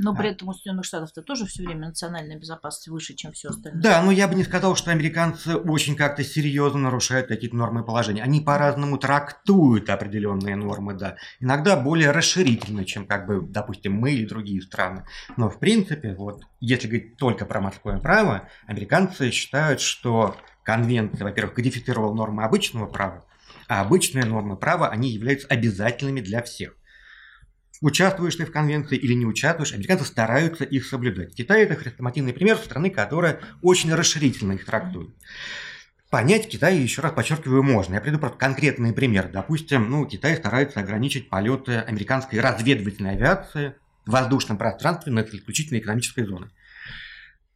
Но при этом у Соединенных Штатов-то тоже все время национальная безопасность выше, чем все остальное. Да, но я бы не сказал, что американцы очень как-то серьезно нарушают какие-то нормы положения. Они по-разному трактуют определенные нормы, да. Иногда более расширительно, чем, как бы, допустим, мы или другие страны. Но, в принципе, вот, если говорить только про морское право, американцы считают, что конвенция, во-первых, кодифицировала нормы обычного права, а обычные нормы права, они являются обязательными для всех. Участвуешь ты в конвенции или не участвуешь, американцы стараются их соблюдать. Китай – это хрестоматийный пример страны, которая очень расширительно их трактует. Понять Китай, еще раз подчеркиваю, можно. Я приду просто конкретный пример. Допустим, ну, Китай старается ограничить полеты американской разведывательной авиации в воздушном пространстве на исключительной экономической зоны.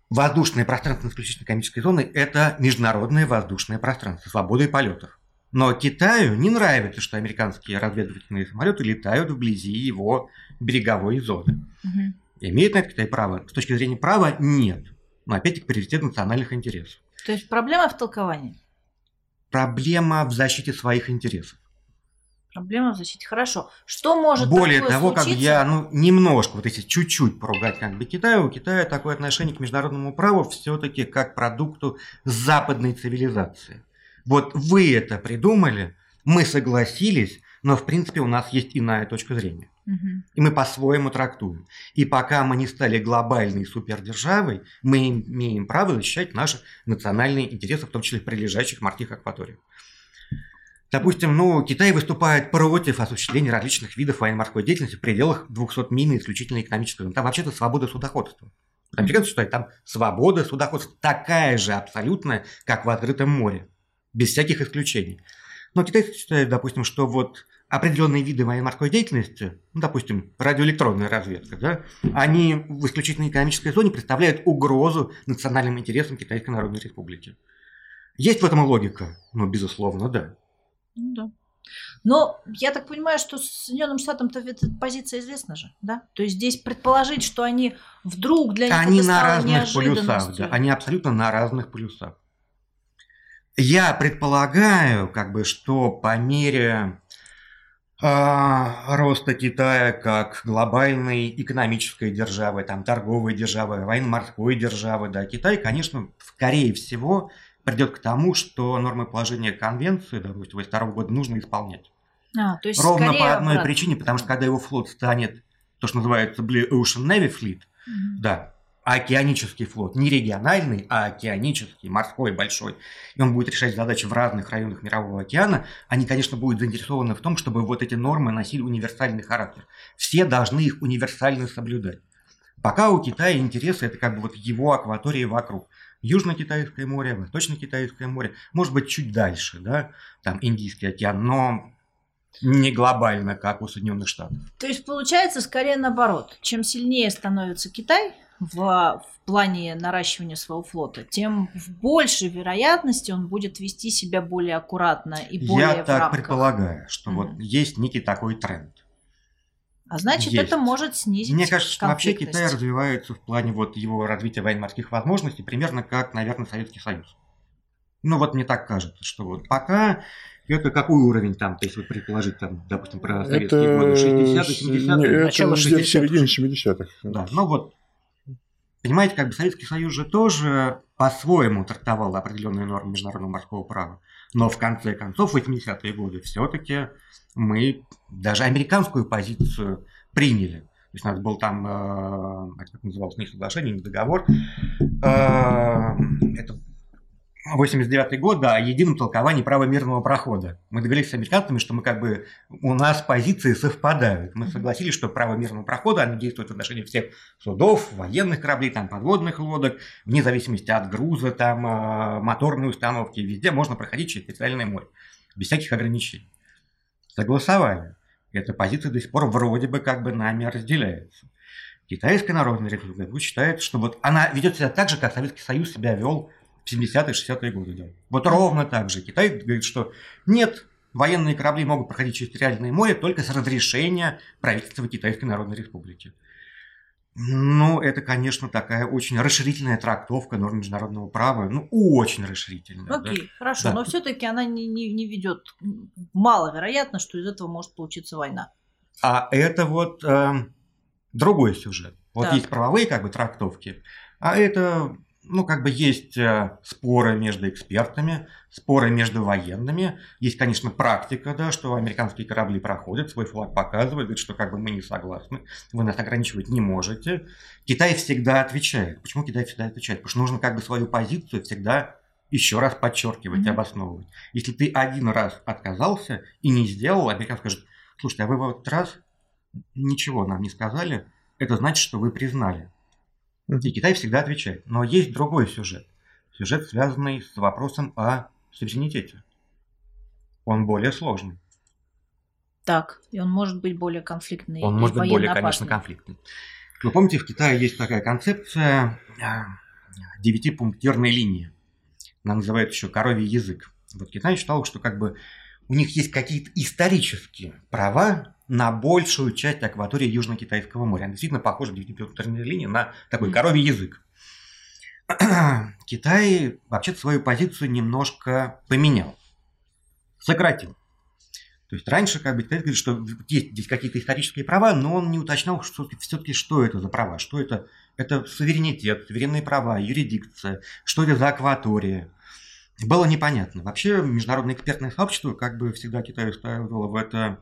Воздушное пространство на исключительной экономической зоны – это международное воздушное пространство, свободой полетов. Но Китаю не нравится, что американские разведывательные самолеты летают вблизи его береговой зоны. Угу. Имеет на это Китай право? С точки зрения права нет. Но опять-таки приоритет национальных интересов. То есть проблема в толковании? Проблема в защите своих интересов. Проблема в защите. Хорошо. Что может Более того, случиться? как я, ну, немножко, вот если чуть-чуть поругать как бы Китай, у Китая такое отношение к международному праву все-таки как продукту западной цивилизации. Вот вы это придумали, мы согласились, но в принципе у нас есть иная точка зрения. Угу. И мы по-своему трактуем. И пока мы не стали глобальной супердержавой, мы имеем право защищать наши национальные интересы, в том числе прилежащих морских акваториях. Допустим, ну, Китай выступает против осуществления различных видов военно-морской деятельности в пределах 200 миль исключительно экономической. Там вообще-то свобода судоходства. Американцы считают, там свобода судоходства такая же абсолютная, как в открытом море без всяких исключений. Но китайцы считают, допустим, что вот определенные виды военно-морской деятельности, ну, допустим, радиоэлектронная разведка, да, они в исключительной экономической зоне представляют угрозу национальным интересам Китайской Народной Республики. Есть в этом логика? Ну, безусловно, да. Ну да. Но я так понимаю, что Соединенным Штатам-то эта позиция известна же, да? То есть здесь предположить, что они вдруг для них они это на разных полюсах, да. Они абсолютно на разных полюсах. Я предполагаю, как бы, что по мере э, роста Китая как глобальной экономической державы, там, торговой державы, военно-морской державы, да, Китай, конечно, скорее всего, придет к тому, что нормы положения конвенции, допустим, 22 года нужно исполнять. А, то есть Ровно по одной обратно. причине, потому что когда его флот станет то, что называется Blue Ocean Navy Fleet, mm-hmm. да, океанический флот, не региональный, а океанический, морской, большой, и он будет решать задачи в разных районах Мирового океана, они, конечно, будут заинтересованы в том, чтобы вот эти нормы носили универсальный характер. Все должны их универсально соблюдать. Пока у Китая интересы – это как бы вот его акватории вокруг. Южно-Китайское море, Восточно-Китайское море, может быть, чуть дальше, да, там Индийский океан, но не глобально, как у Соединенных Штатов. То есть получается скорее наоборот. Чем сильнее становится Китай, в, в плане наращивания своего флота, тем в большей вероятности он будет вести себя более аккуратно и более Я так рамках. предполагаю, что mm-hmm. вот есть некий такой тренд. А значит, есть. это может снизить Мне кажется, что вообще Китай развивается в плане вот его развития военно-морских возможностей примерно как, наверное, Советский Союз. Ну вот мне так кажется, что вот пока это какой уровень там, если вот предположить, там, допустим, про советские это... годы, 60-е, 70-е? Начало 60-х. середине 70-х. Да, ну вот Понимаете, как бы Советский Союз же тоже по-своему трактовал определенные нормы международного морского права. Но в конце концов, 80-е годы все-таки мы даже американскую позицию приняли. То есть у нас был там, э, как называлось, не соглашение, не договор. Э, это 89 год, да, о едином толковании права мирного прохода. Мы договорились с американцами, что мы как бы, у нас позиции совпадают. Мы согласились, что право мирного прохода, оно действует в отношении всех судов, военных кораблей, там, подводных лодок, вне зависимости от груза, там, а, моторной установки, везде можно проходить через территориальное море, без всяких ограничений. Согласовали. Эта позиция до сих пор вроде бы как бы нами разделяется. Китайская Народная Республика считает, что вот она ведет себя так же, как Советский Союз себя вел 70-е, 60-е годы делал. Вот ровно так же. Китай говорит, что нет, военные корабли могут проходить через территориальное море только с разрешения правительства Китайской Народной Республики. Ну, это, конечно, такая очень расширительная трактовка норм международного права. Ну, очень расширительная. Окей, да? хорошо, Да. но все-таки она не, не, не ведет. Маловероятно, что из этого может получиться война. А это вот эм, другой сюжет. Вот Так. есть правовые как бы трактовки, а это, ну, как бы есть э, споры между экспертами, споры между военными. Есть, конечно, практика, да, что американские корабли проходят, свой флаг показывают, говорят, что как бы мы не согласны, вы нас ограничивать не можете. Китай всегда отвечает. Почему Китай всегда отвечает? Потому что нужно как бы свою позицию всегда еще раз подчеркивать, Мгм. обосновывать. Если ты один раз отказался и не сделал, американцы скажут, слушайте, а вы в этот раз ничего нам не сказали, это значит, что вы признали. И Китай всегда отвечает. Но есть другой сюжет. Сюжет, связанный с вопросом о суверенитете. Он более сложный. Так, и он может быть более конфликтный. Он может быть более, военно конечно, опасный. конфликтный. Вы помните, в Китае есть такая концепция а, девятипунктирной линии. Она называется еще коровий язык. Вот Китай считал, что как бы у них есть какие-то исторические права на большую часть акватории Южно-Китайского моря. Она действительно похожа девятипунктирной линии на такой коровий язык. Китай вообще свою позицию немножко поменял, сократил. То есть раньше как бы Китай говорит, что есть здесь какие-то исторические права, но он не уточнял что, все-таки, что это за права, что это, это суверенитет, суверенные права, юрисдикция, что это за акватория. Было непонятно. Вообще международное экспертное сообщество как бы всегда Китай устраивало в это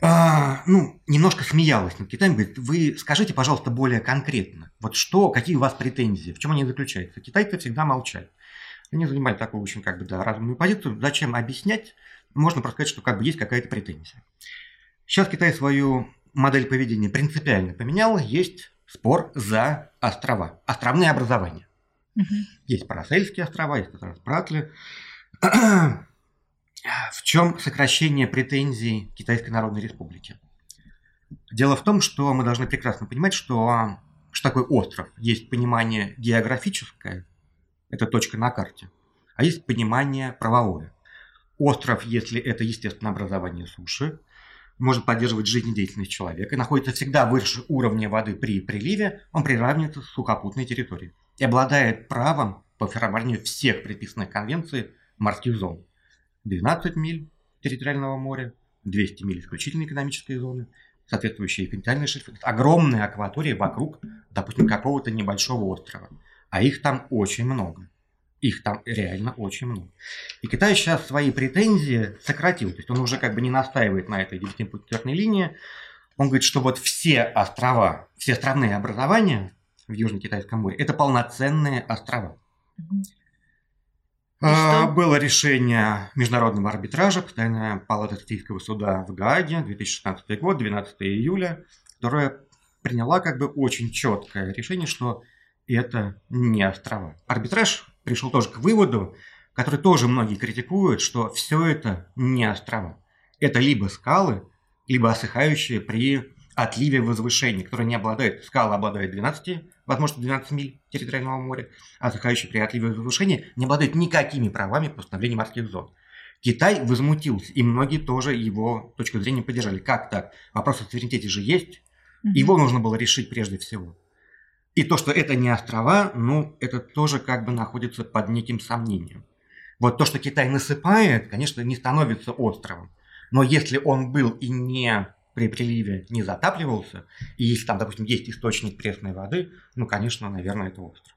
а, ну, немножко смеялась над Китаем, говорит, вы скажите, пожалуйста, более конкретно, вот что, какие у вас претензии, в чем они заключаются. Китайцы всегда молчали. Они занимали такую очень, как бы, да, разумную позицию. Зачем объяснять? Можно просто сказать, что как бы есть какая-то претензия. Сейчас Китай свою модель поведения принципиально поменял. Есть спор за острова, островные образования. Мгм. Есть Парасельские острова, есть как раз Пратли. В чем сокращение претензий Китайской Народной Республики? Дело в том, что мы должны прекрасно понимать, что, что такое остров. Есть понимание географическое, это точка на карте, а есть понимание правовое. Остров, если это естественное образование суши, может поддерживать жизнедеятельность человека находится всегда выше уровня воды при приливе, он приравнивается к сухопутной территории и обладает правом по формированию всех предписанных конвенций морских зон. 12 миль территориального моря, 200 миль исключительной экономической зоны, соответствующие континентальные шельфы. Это огромная акватория вокруг, допустим, какого-то небольшого острова. А их там очень много. Их там реально очень много. И Китай сейчас свои претензии сократил. То есть он уже как бы не настаивает на этой девятипунктирной линии. Он говорит, что вот все острова, все островные образования в Южно-Китайском море – это полноценные острова. А? Было решение международного арбитража, постоянная палата Статистического суда в Гааге, 2016 год, 12 июля, которая приняла как бы очень четкое решение, что это не острова. Арбитраж пришел тоже к выводу, который тоже многие критикуют, что все это не острова. Это либо скалы, либо осыхающие при отливе возвышений, которые не обладают, скалы обладают 12, возможно, 12 миль территориального моря, а осыхающие при отливе возвышения не обладают никакими правами по установлению морских зон. Китай возмутился, и многие тоже его точку зрения поддержали. Как так? Вопрос о суверенитете же есть, его нужно было решить прежде всего. И то, что это не острова, ну, это тоже как бы находится под неким сомнением. Вот то, что Китай насыпает, конечно, не становится островом. Но если он был и не при приливе не затапливался, и если там, допустим, есть источник пресной воды, ну, конечно, наверное, это остров.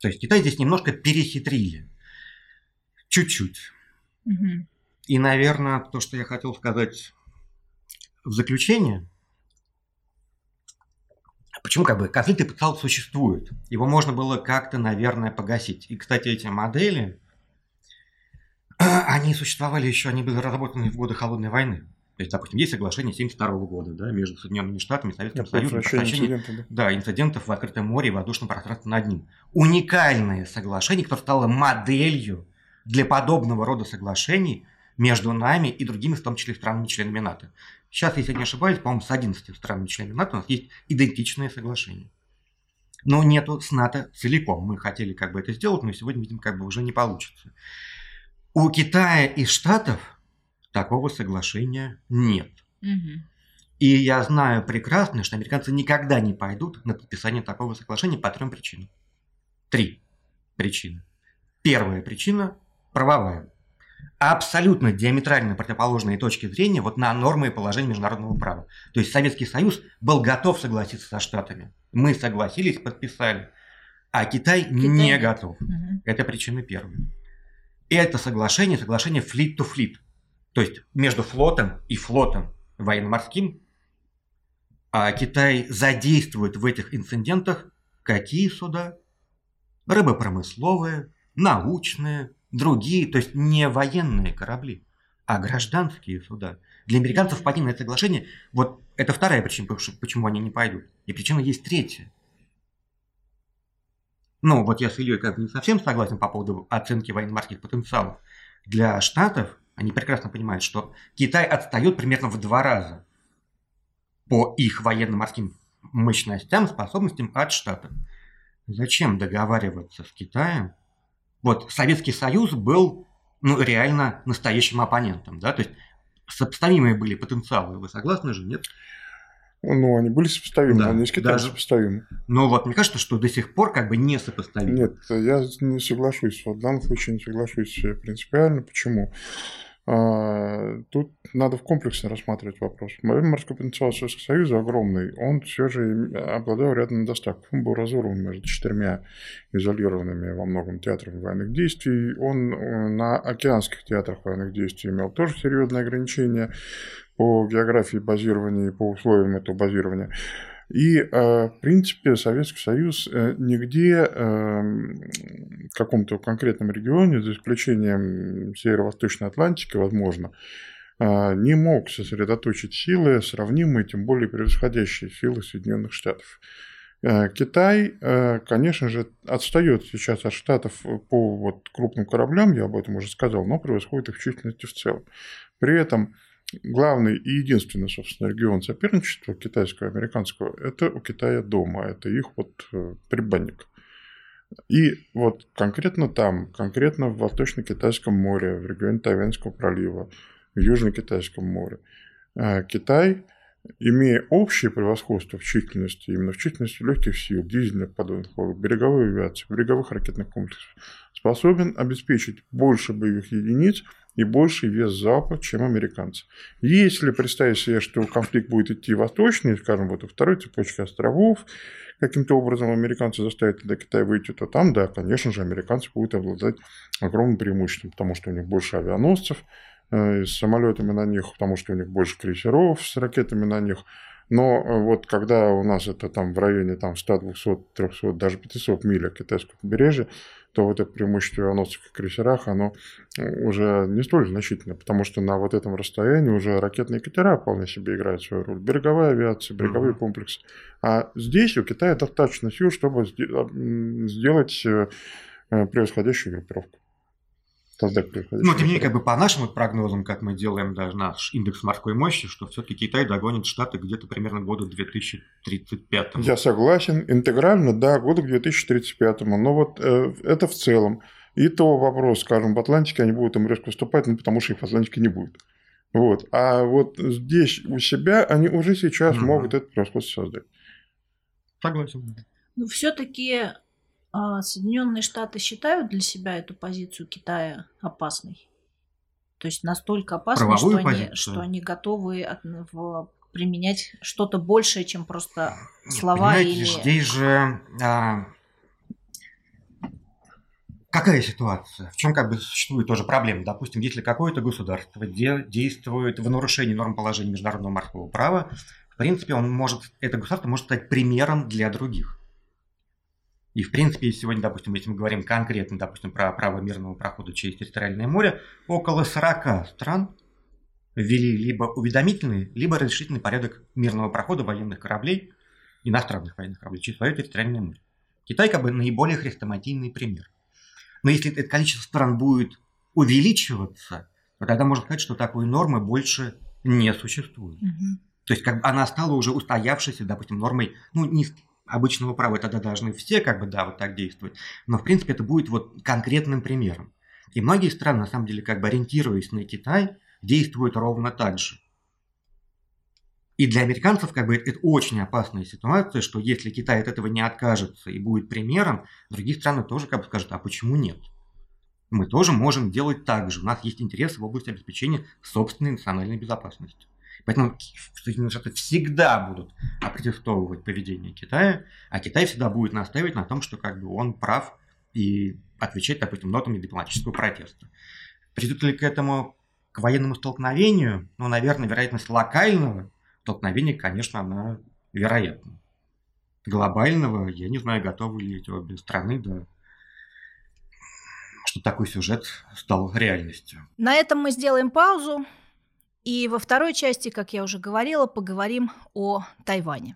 То есть Китай здесь немножко перехитрили. Чуть-чуть. Мгм. И, наверное, то, что я хотел сказать в заключение, почему как бы конфликт потенциал существует. Его можно было как-то, наверное, погасить. И, кстати, эти модели, они существовали еще, они были разработаны в годы Холодной войны. То есть, допустим, есть соглашение 1972 года да, между Соединенными Штатами и Советским Я Союзом по инцидента, да. да, инцидентов в открытом море и воздушном пространстве над ним. Уникальное соглашение, которое стало моделью для подобного рода соглашений между нами и другими, в том числе странами-членами НАТО. Сейчас, если не ошибаюсь, по-моему, с 11 странами-членами НАТО у нас есть идентичные соглашения. Но нету с НАТО целиком. Мы хотели как бы это сделать, но сегодня, видимо, как бы уже не получится. У Китая и Штатов такого соглашения нет. Мгм. И я знаю прекрасно, что американцы никогда не пойдут на подписание такого соглашения по трем причинам. Три причины. Первая причина – правовая. Абсолютно диаметрально противоположные точки зрения вот на нормы и положения международного права. То есть Советский Союз был готов согласиться со Штатами. Мы согласились, подписали. А Китай, не нет. готов. Мгм. Это причина первая. Это соглашение, соглашение fleet. То есть между флотом и флотом военно-морским. А Китай задействует в этих инцидентах какие суда? Рыбопромысловые, научные, другие, то есть не военные корабли, а гражданские суда. Для американцев пойти соглашение, вот это вторая причина, почему они не пойдут. И причина есть третья. Ну, вот я с Ильей как бы не совсем согласен по поводу оценки военно-морских потенциалов. Для Штатов они прекрасно понимают, что Китай отстает примерно в два раза по их военно-морским мощностям, способностям от Штатов. Зачем договариваться с Китаем? Вот Советский Союз был ну, реально настоящим оппонентом, да, то есть сопоставимые были потенциалы, вы согласны же, нет? Ну, они были сопоставимы, Да, они с Китаем даже- сопоставимы. Но вот мне кажется, что до сих пор как бы не сопоставимы. Нет, я не соглашусь. В данном случае не соглашусь принципиально. Почему? А, Тут надо в комплексе рассматривать вопрос. Морской потенциал Советского Союза огромный. Он все же им- обладал рядом недостатков. Он был разорван между четырьмя изолированными во многом театрами военных действий. Он э, на океанских театрах военных действий имел тоже серьезные ограничения по географии базирования и по условиям этого базирования. И, э, в принципе, Советский Союз э, нигде э, в каком-то конкретном регионе, за исключением Северо-Восточной Атлантики, возможно, э, не мог сосредоточить силы, сравнимые, тем более превосходящие силы Соединенных Штатов. Китай, конечно же, отстает сейчас от Штатов по вот крупным кораблям, я об этом уже сказал, но превосходит их численности в целом. При этом главный и единственный, собственно, регион соперничества китайского американского – это у Китая дома, это их вот э, предбанник. И вот конкретно там, конкретно в Восточно-Китайском море, в регионе Тайваньского пролива, в Южно-Китайском море, э, Китай, имея общее превосходство в численности, именно в численности легких сил, дизельных подводных лодок, береговой авиации, береговых ракетных комплексов, способен обеспечить больше боевых единиц и больший вес залпа, чем американцы. Если представить себе, что конфликт будет идти восточнее, скажем, вот во второй цепочке островов, каким-то образом американцы заставят до Китая выйти, то там, да, конечно же, американцы будут обладать огромным преимуществом, потому что у них больше авианосцев с самолетами на них, потому что у них больше крейсеров с ракетами на них. Но э, вот когда у нас это там в районе там 100, 200, 300, даже 500 миль от китайского побережья, то вот это преимущество в авианосцах и крейсерах, оно э, уже не столь значительно, потому что на вот этом расстоянии уже ракетные катера вполне себе играют свою роль. Береговая авиация, береговые Мгм. комплексы. А здесь у Китая достаточно сил, чтобы сделать э, э, превосходящую группировку. Создать превосходящую Ну, тем не менее, как бы по нашим прогнозам, как мы делаем даже наш индекс морской мощи, что все-таки Китай догонит Штаты где-то примерно к году 2035. Я согласен, интегрально, да, года к 2035. Но вот э, это в целом. И то вопрос, скажем, в Атлантике они будут им резко выступать, ну, потому что их в Атлантике не будет. Вот. А вот здесь у себя они уже сейчас Мгм. могут это превосходство создать. Согласен. Ну, все-таки Соединенные Штаты считают для себя эту позицию Китая опасной. То есть настолько опасной, что они, что они готовы от- в- применять что-то большее, чем просто Нет, слова понимаете, или... здесь же а, какая ситуация? В чем как бы существует тоже проблема? Допустим, если какое-то государство де- действует в нарушении норм положения международного морского права, принципе, он может, это государство может стать примером для других. И, в принципе, сегодня, допустим, если мы говорим конкретно, допустим, про право мирного прохода через территориальное море, около 40 стран ввели либо уведомительный, либо разрешительный порядок мирного прохода военных кораблей, иностранных военных кораблей, через свое территориальное море. Китай как бы наиболее хрестоматийный пример. Но если это количество стран будет увеличиваться, то тогда можно сказать, что такой нормы больше не существует. Угу. То есть как бы она стала уже устоявшейся, допустим, нормой, ну, не обычного права, тогда должны все как бы, да, вот так действовать. Но, в принципе, это будет вот конкретным примером. И многие страны, на самом деле, как бы ориентируясь на Китай, действуют ровно так же. И для американцев как бы это очень опасная ситуация, что если Китай от этого не откажется и будет примером, другие страны тоже как бы скажут, а почему нет? Мы тоже можем делать так же. У нас есть интересы в области обеспечения собственной национальной безопасности. Поэтому Соединенные Штаты всегда будут опротестовывать поведение Китая, а Китай всегда будет настаивать на том, что как бы он прав и отвечать, допустим, нотами дипломатического протеста. Придут ли к этому к военному столкновению? Ну, наверное, вероятность локального столкновения, конечно, она вероятна. Глобального, я не знаю, готовы ли эти обе страны до что такой сюжет стал реальностью. На этом мы сделаем паузу. И во второй части, как я уже говорила, поговорим о Тайване.